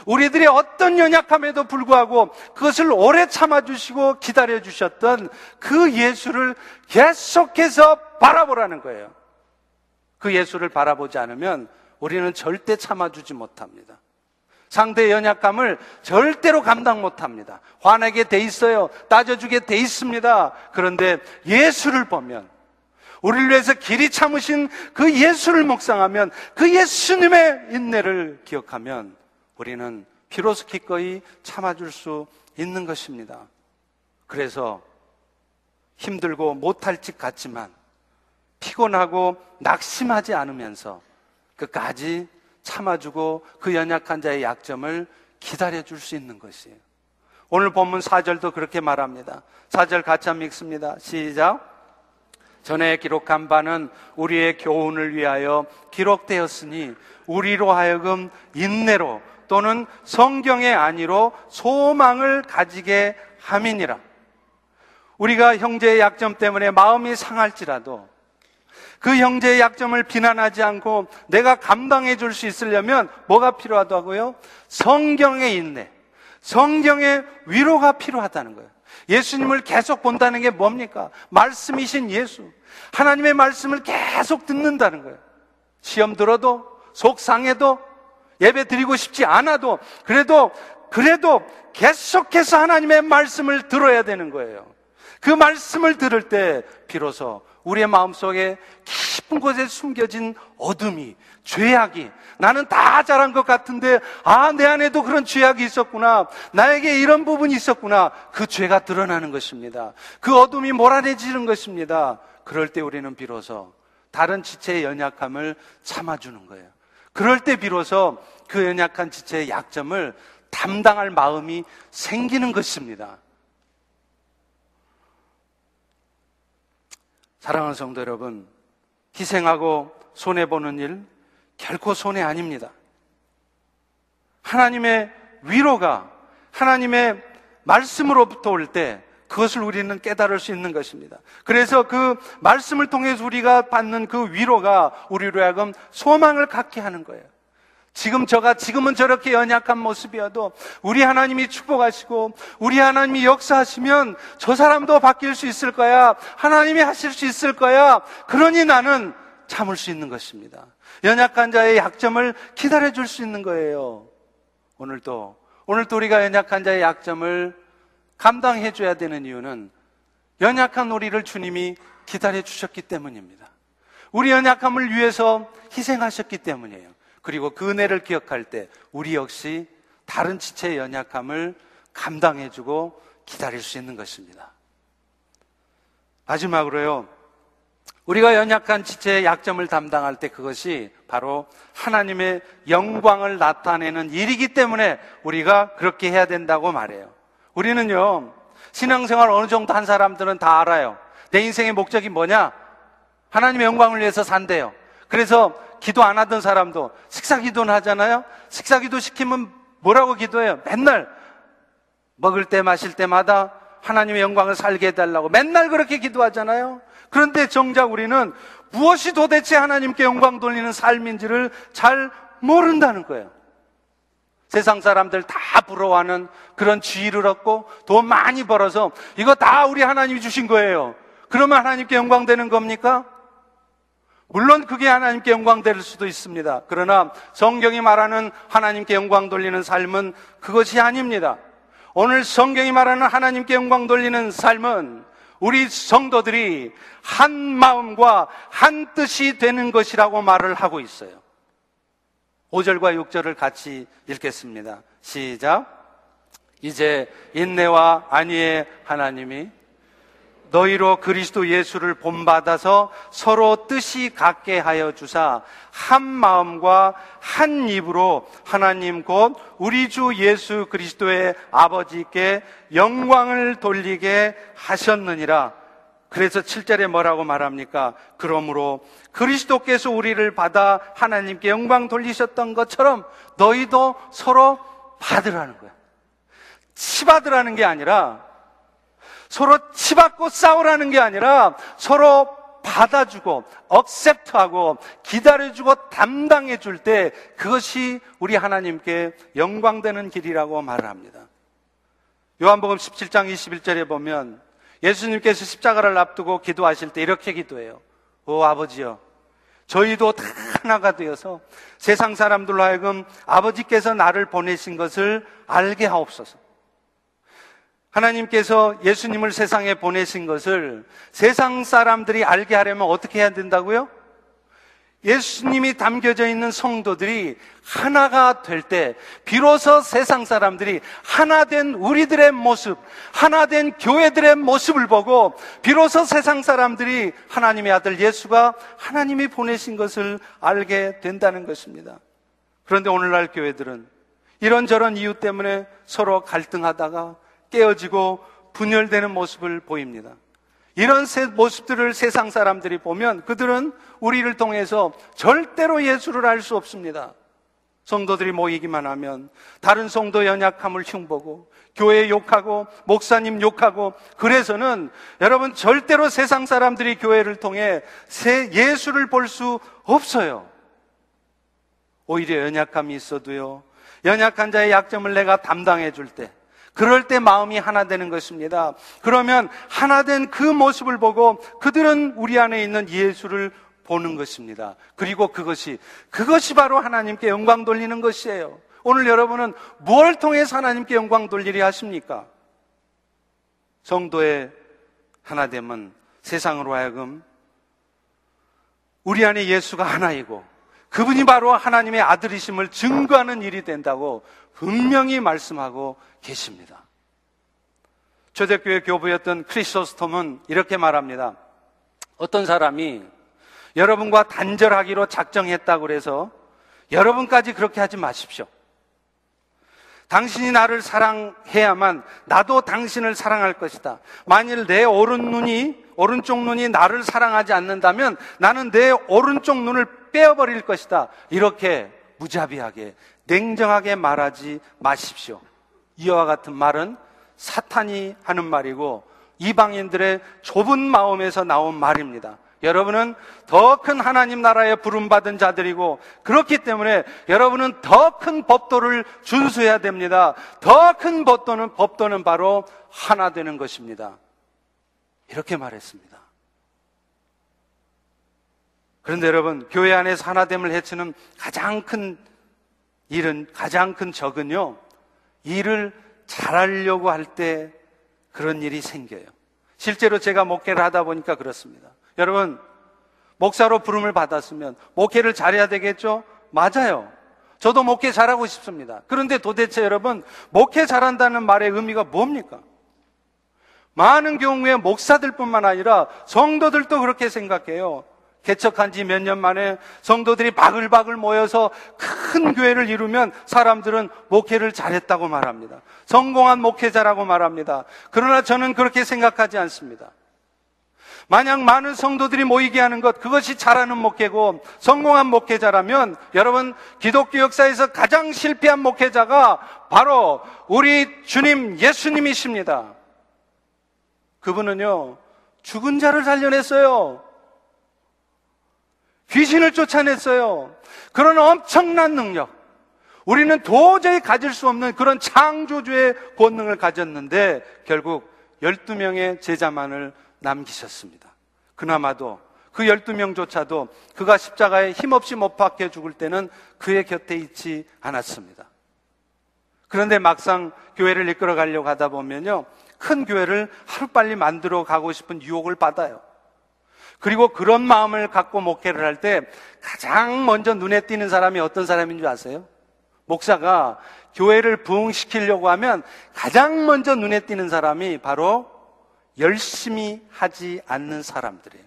우리들의 어떤 연약함에도 불구하고 그것을 오래 참아주시고 기다려주셨던 그 예수를 계속해서 바라보라는 거예요. 그 예수를 바라보지 않으면 우리는 절대 참아주지 못합니다. 상대의 연약감을 절대로 감당 못 합니다. 화내게 돼 있어요. 따져주게 돼 있습니다. 그런데 예수를 보면 우리를 위해서 길이 참으신 그 예수를 묵상하면 그 예수님의 인내를 기억하면 우리는 비로소 기꺼이 참아줄 수 있는 것입니다. 그래서 힘들고 못할 짓 같지만 피곤하고 낙심하지 않으면서 끝까지 참아주고 그 연약한 자의 약점을 기다려줄 수 있는 것이에요. 오늘 본문 4절도 그렇게 말합니다. 4절 같이 한번 읽습니다. 시작. 전에 기록한 바는 우리의 교훈을 위하여 기록되었으니 우리로 하여금 인내로 또는 성경의 안위로 소망을 가지게 함이니라. 우리가 형제의 약점 때문에 마음이 상할지라도 그 형제의 약점을 비난하지 않고 내가 감당해 줄 수 있으려면 뭐가 필요하다고요? 성경의 인내, 성경의 위로가 필요하다는 거예요. 예수님을 계속 본다는 게 뭡니까? 말씀이신 예수. 하나님의 말씀을 계속 듣는다는 거예요. 시험 들어도, 속상해도, 예배 드리고 싶지 않아도, 그래도, 그래도 계속해서 하나님의 말씀을 들어야 되는 거예요. 그 말씀을 들을 때, 비로소 우리의 마음속에 깊은 곳에 숨겨진 어둠이, 죄악이, 나는 다 잘한 것 같은데, 아, 내 안에도 그런 죄악이 있었구나. 나에게 이런 부분이 있었구나. 그 죄가 드러나는 것입니다. 그 어둠이 몰아내지는 것입니다. 그럴 때 우리는 비로소 다른 지체의 연약함을 참아주는 거예요. 그럴 때 비로소 그 연약한 지체의 약점을 담당할 마음이 생기는 것입니다. 사랑하는 성도 여러분, 희생하고 손해보는 일 결코 손해 아닙니다. 하나님의 위로가 하나님의 말씀으로부터 올 때 그것을 우리는 깨달을 수 있는 것입니다. 그래서 그 말씀을 통해서 우리가 받는 그 위로가 우리로 하여금 소망을 갖게 하는 거예요. 지금 저가 지금은 저렇게 연약한 모습이어도 우리 하나님이 축복하시고 우리 하나님이 역사하시면 저 사람도 바뀔 수 있을 거야. 하나님이 하실 수 있을 거야. 그러니 나는 참을 수 있는 것입니다. 연약한 자의 약점을 기다려 줄 수 있는 거예요. 오늘도 오늘도 우리가 연약한 자의 약점을 감당해 줘야 되는 이유는 연약한 우리를 주님이 기다려 주셨기 때문입니다. 우리 연약함을 위해서 희생하셨기 때문이에요. 그리고 그 은혜를 기억할 때 우리 역시 다른 지체의 연약함을 감당해주고 기다릴 수 있는 것입니다. 마지막으로요, 우리가 연약한 지체의 약점을 담당할 때 그것이 바로 하나님의 영광을 나타내는 일이기 때문에 우리가 그렇게 해야 된다고 말해요. 우리는요, 신앙생활 어느 정도 한 사람들은 다 알아요. 내 인생의 목적이 뭐냐? 하나님의 영광을 위해서 산대요. 그래서 기도 안 하던 사람도 식사 기도는 하잖아요? 식사 기도 시키면 뭐라고 기도해요? 맨날 먹을 때 마실 때마다 하나님의 영광을 살게 해달라고 맨날 그렇게 기도하잖아요? 그런데 정작 우리는 무엇이 도대체 하나님께 영광 돌리는 삶인지를 잘 모른다는 거예요. 세상 사람들 다 부러워하는 그런 지위를 얻고 돈 많이 벌어서 이거 다 우리 하나님이 주신 거예요. 그러면 하나님께 영광 되는 겁니까? 물론 그게 하나님께 영광 될 수도 있습니다. 그러나 성경이 말하는 하나님께 영광 돌리는 삶은 그것이 아닙니다. 오늘 성경이 말하는 하나님께 영광 돌리는 삶은 우리 성도들이 한 마음과 한 뜻이 되는 것이라고 말을 하고 있어요. 5절과 6절을 같이 읽겠습니다. 시작. 이제 인내와 안위의 하나님이 너희로 그리스도 예수를 본받아서 서로 뜻이 같게 하여 주사 한 마음과 한 입으로 하나님 곧 우리 주 예수 그리스도의 아버지께 영광을 돌리게 하셨느니라. 그래서 7절에 뭐라고 말합니까? 그러므로 그리스도께서 우리를 받아 하나님께 영광 돌리셨던 것처럼 너희도 서로 받으라는 거야. 치받으라는 게 아니라 서로 치받고 싸우라는 게 아니라 서로 받아주고 억셉트하고 기다려주고 담당해 줄 때 그것이 우리 하나님께 영광되는 길이라고 말을 합니다. 요한복음 17장 21절에 보면 예수님께서 십자가를 앞두고 기도하실 때 이렇게 기도해요. 오 아버지여 저희도 다 하나가 되어서 세상 사람들로 하여금 아버지께서 나를 보내신 것을 알게 하옵소서. 하나님께서 예수님을 세상에 보내신 것을 세상 사람들이 알게 하려면 어떻게 해야 된다고요? 예수님이 담겨져 있는 성도들이 하나가 될 때, 비로소 세상 사람들이 하나 된 우리들의 모습, 하나 된 교회들의 모습을 보고, 비로소 세상 사람들이 하나님의 아들 예수가 하나님이 보내신 것을 알게 된다는 것입니다. 그런데 오늘날 교회들은 이런저런 이유 때문에 서로 갈등하다가 깨어지고 분열되는 모습을 보입니다. 이런 모습들을 세상 사람들이 보면 그들은 우리를 통해서 절대로 예수를 알 수 없습니다. 성도들이 모이기만 하면 다른 성도 연약함을 흉보고 교회 욕하고 목사님 욕하고 그래서는 여러분 절대로 세상 사람들이 교회를 통해 새 예수를 볼 수 없어요. 오히려 연약함이 있어도요. 연약한 자의 약점을 내가 담당해 줄 때 그럴 때 마음이 하나 되는 것입니다. 그러면 하나 된 그 모습을 보고 그들은 우리 안에 있는 예수를 보는 것입니다. 그리고 그것이, 그것이 바로 하나님께 영광 돌리는 것이에요. 오늘 여러분은 무엇을 통해서 하나님께 영광 돌리려 하십니까? 성도의 하나됨은 세상으로 하여금 우리 안에 예수가 하나이고 그분이 바로 하나님의 아들이심을 증거하는 일이 된다고 분명히 말씀하고 계십니다. 초대교회 교부였던 크리스토스톰은 이렇게 말합니다. 어떤 사람이 여러분과 단절하기로 작정했다고 그래서 여러분까지 그렇게 하지 마십시오. 당신이 나를 사랑해야만 나도 당신을 사랑할 것이다. 만일 내 오른 눈이, 오른쪽 눈이 나를 사랑하지 않는다면 나는 내 오른쪽 눈을 빼어버릴 것이다. 이렇게 무자비하게, 냉정하게 말하지 마십시오. 이와 같은 말은 사탄이 하는 말이고 이방인들의 좁은 마음에서 나온 말입니다. 여러분은 더 큰 하나님 나라에 부름받은 자들이고 그렇기 때문에 여러분은 더 큰 법도를 준수해야 됩니다. 더 큰 법도는 법도는 바로 하나 되는 것입니다. 이렇게 말했습니다. 그런데 여러분, 교회 안에서 하나됨을 해치는 가장 큰 일은, 가장 큰 적은요, 일을 잘하려고 할 때 그런 일이 생겨요. 실제로 제가 목회를 하다 보니까 그렇습니다. 여러분, 목사로 부름을 받았으면 목회를 잘해야 되겠죠? 맞아요. 저도 목회 잘하고 싶습니다. 그런데 도대체 여러분, 목회 잘한다는 말의 의미가 뭡니까? 많은 경우에 목사들뿐만 아니라 성도들도 그렇게 생각해요. 개척한 지 몇 년 만에 성도들이 바글바글 모여서 큰 교회를 이루면 사람들은 목회를 잘했다고 말합니다. 성공한 목회자라고 말합니다. 그러나 저는 그렇게 생각하지 않습니다. 만약 많은 성도들이 모이게 하는 것, 그것이 잘하는 목회고 성공한 목회자라면 여러분 기독교 역사에서 가장 실패한 목회자가 바로 우리 주님 예수님이십니다. 그분은요, 죽은 자를 살려냈어요. 귀신을 쫓아냈어요. 그런 엄청난 능력. 우리는 도저히 가질 수 없는 그런 창조주의 권능을 가졌는데 결국 12명의 제자만을 남기셨습니다. 그나마도 그 12명조차도 그가 십자가에 힘없이 못 박혀 죽을 때는 그의 곁에 있지 않았습니다. 그런데 막상 교회를 이끌어 가려고 하다 보면요. 큰 교회를 하루빨리 만들어 가고 싶은 유혹을 받아요. 그리고 그런 마음을 갖고 목회를 할 때 가장 먼저 눈에 띄는 사람이 어떤 사람인 줄 아세요? 목사가 교회를 부흥시키려고 하면 가장 먼저 눈에 띄는 사람이 바로 열심히 하지 않는 사람들이에요.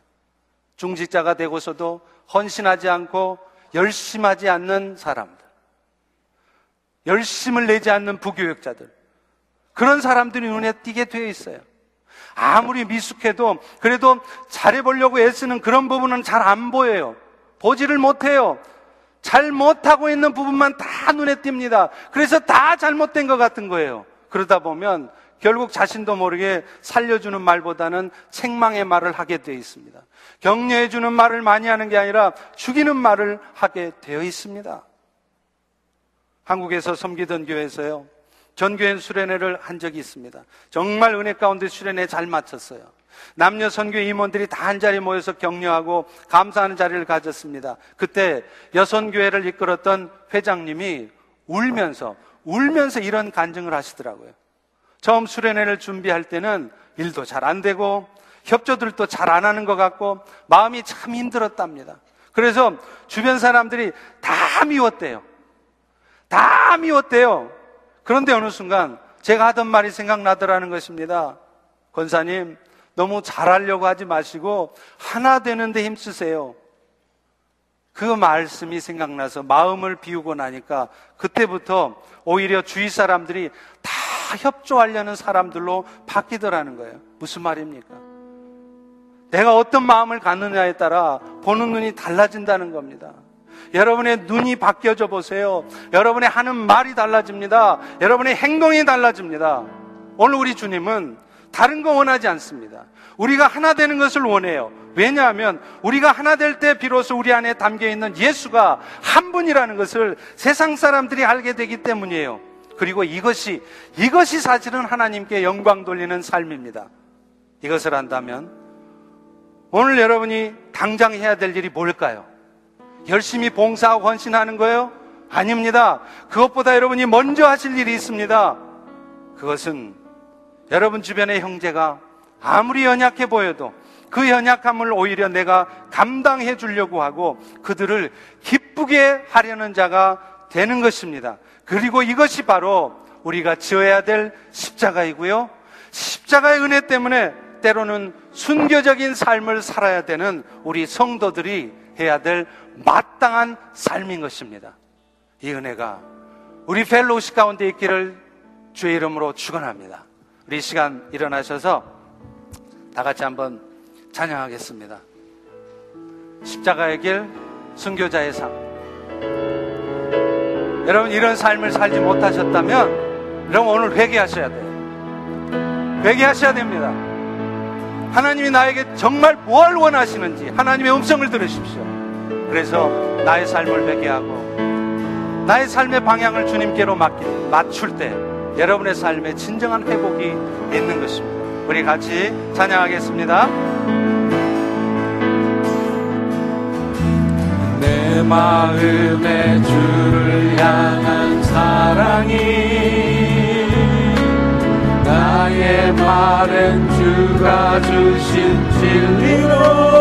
중직자가 되고서도 헌신하지 않고 열심 하지 않는 사람들. 열심을 내지 않는 부교육자들. 그런 사람들이 눈에 띄게 되어 있어요. 아무리 미숙해도 그래도 잘해보려고 애쓰는 그런 부분은 잘 안 보여요. 보지를 못해요. 잘 못하고 있는 부분만 다 눈에 띕니다. 그래서 다 잘못된 것 같은 거예요. 그러다 보면 결국 자신도 모르게 살려주는 말보다는 책망의 말을 하게 되어 있습니다. 격려해주는 말을 많이 하는 게 아니라 죽이는 말을 하게 되어 있습니다. 한국에서 섬기던 교회에서요. 전교회 수련회를 한 적이 있습니다. 정말 은혜 가운데 수련회 잘 마쳤어요. 남녀 선교 임원들이 다 한 자리 모여서 격려하고 감사하는 자리를 가졌습니다. 그때 여선교회를 이끌었던 회장님이 울면서 울면서 이런 간증을 하시더라고요. 처음 수련회를 준비할 때는 일도 잘 안 되고 협조들도 잘 안 하는 것 같고 마음이 참 힘들었답니다. 그래서 주변 사람들이 다 미웠대요. 다 미웠대요. 그런데 어느 순간 제가 하던 말이 생각나더라는 것입니다. 권사님, 너무 잘하려고 하지 마시고 하나 되는데 힘쓰세요. 그 말씀이 생각나서 마음을 비우고 나니까 그때부터 오히려 주위 사람들이 다 협조하려는 사람들로 바뀌더라는 거예요. 무슨 말입니까? 내가 어떤 마음을 갖느냐에 따라 보는 눈이 달라진다는 겁니다. 여러분의 눈이 바뀌어져 보세요. 여러분의 하는 말이 달라집니다. 여러분의 행동이 달라집니다. 오늘 우리 주님은 다른 거 원하지 않습니다. 우리가 하나 되는 것을 원해요. 왜냐하면 우리가 하나 될 때 비로소 우리 안에 담겨 있는 예수가 한 분이라는 것을 세상 사람들이 알게 되기 때문이에요. 그리고 이것이, 이것이 사실은 하나님께 영광 돌리는 삶입니다. 이것을 한다면 오늘 여러분이 당장 해야 될 일이 뭘까요? 열심히 봉사하고 헌신하는 거예요? 아닙니다. 그것보다 여러분이 먼저 하실 일이 있습니다. 그것은 여러분 주변의 형제가 아무리 연약해 보여도 그 연약함을 오히려 내가 감당해 주려고 하고 그들을 기쁘게 하려는 자가 되는 것입니다. 그리고 이것이 바로 우리가 지어야 될 십자가이고요. 십자가의 은혜 때문에 때로는 순교적인 삶을 살아야 되는 우리 성도들이 해야 될 마땅한 삶인 것입니다. 이 은혜가 우리 펠로우십 가운데 있기를 주의 이름으로 축원합니다. 우리 시간 일어나셔서 다 같이 한번 찬양하겠습니다. 십자가의 길, 순교자의 삶. 여러분 이런 삶을 살지 못하셨다면 여러분 오늘 회개하셔야 돼요. 회개하셔야 됩니다. 하나님이 나에게 정말 뭘 원하시는지 하나님의 음성을 들으십시오. 그래서 나의 삶을 회개하고 나의 삶의 방향을 주님께로 맞출 때 여러분의 삶에 진정한 회복이 있는 것입니다. 우리 같이 찬양하겠습니다. 마음의 주를 향한 사랑이 나의 말은 주가 주신 진리로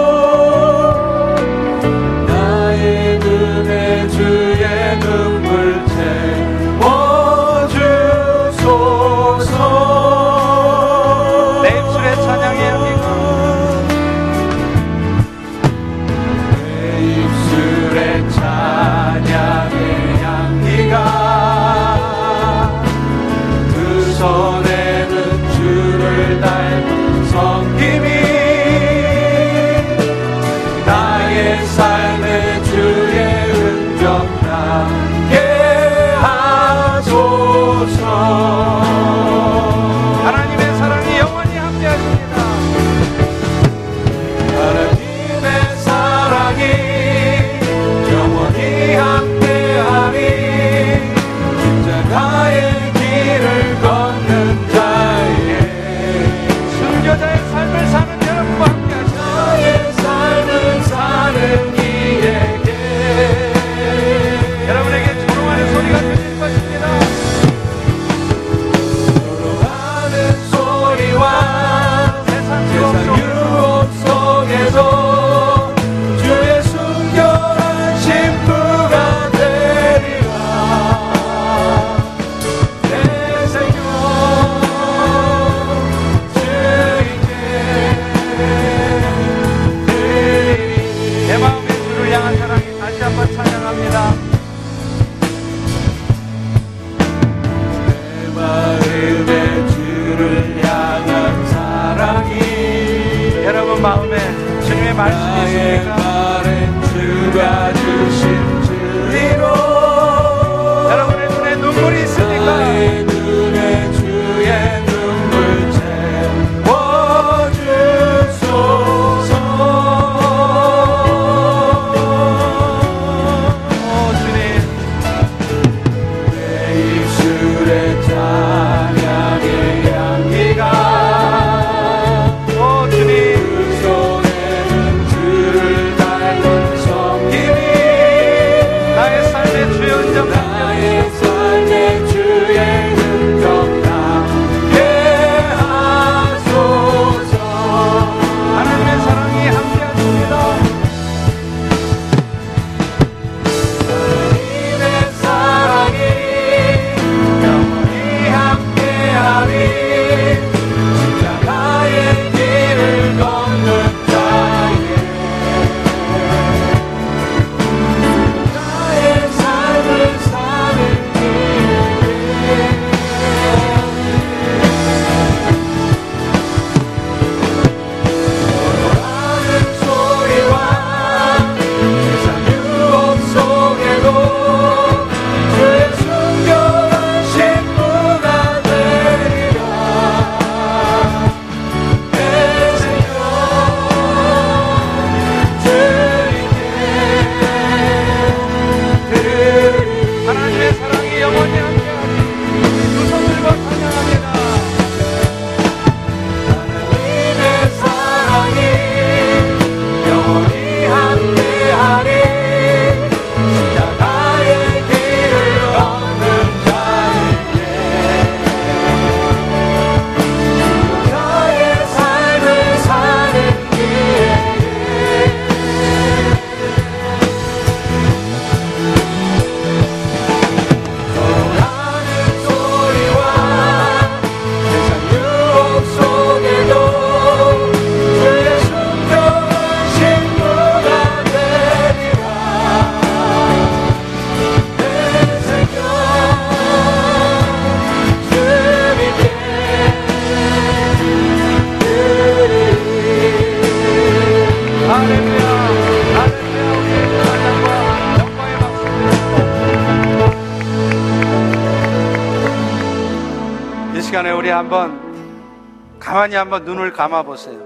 한번 가만히 한번 눈을 감아 보세요.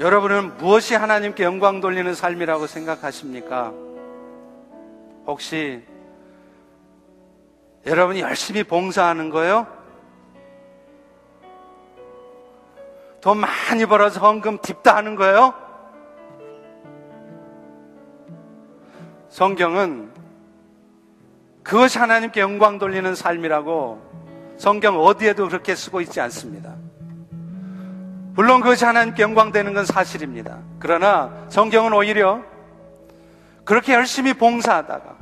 여러분은 무엇이 하나님께 영광 돌리는 삶이라고 생각하십니까? 혹시 여러분이 열심히 봉사하는 거요? 돈 많이 벌어서 헌금 딥다 하는 거예요? 성경은 그것이 하나님께 영광 돌리는 삶이라고 성경 어디에도 그렇게 쓰고 있지 않습니다. 물론 그것이 하나님께 영광 되는 건 사실입니다. 그러나 성경은 오히려 그렇게 열심히 봉사하다가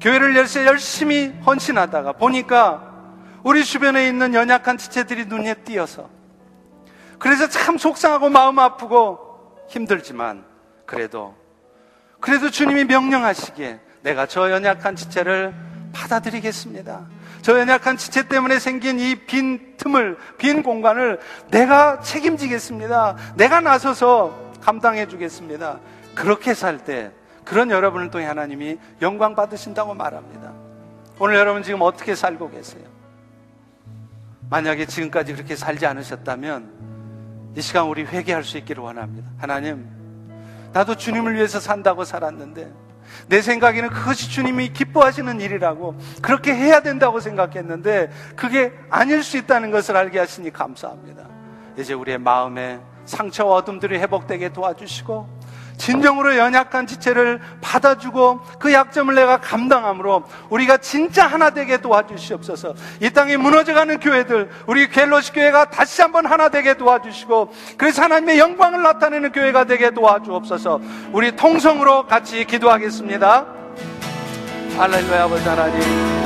교회를 열심히 열심히 헌신하다가 보니까 우리 주변에 있는 연약한 지체들이 눈에 띄어서 그래서 참 속상하고 마음 아프고 힘들지만 그래도 그래도 주님이 명령하시기에 내가 저 연약한 지체를 받아들이겠습니다. 저 연약한 지체 때문에 생긴 이 빈 틈을, 빈 공간을 내가 책임지겠습니다. 내가 나서서 감당해 주겠습니다. 그렇게 살 때, 그런 여러분을 통해 하나님이 영광 받으신다고 말합니다. 오늘 여러분 지금 어떻게 살고 계세요? 만약에 지금까지 그렇게 살지 않으셨다면, 이 시간 우리 회개할 수 있기를 원합니다. 하나님, 나도 주님을 위해서 산다고 살았는데, 내 생각에는 그것이 주님이 기뻐하시는 일이라고 그렇게 해야 된다고 생각했는데 그게 아닐 수 있다는 것을 알게 하시니 감사합니다. 이제 우리의 마음에 상처와 어둠들이 회복되게 도와주시고 진정으로 연약한 지체를 받아주고 그 약점을 내가 감당함으로 우리가 진짜 하나 되게 도와주시옵소서. 이 땅에 무너져가는 교회들, 우리 갤로시 교회가 다시 한번 하나 되게 도와주시고 그래서 하나님의 영광을 나타내는 교회가 되게 도와주옵소서. 우리 통성으로 같이 기도하겠습니다. 할렐루야 아버지 하나님.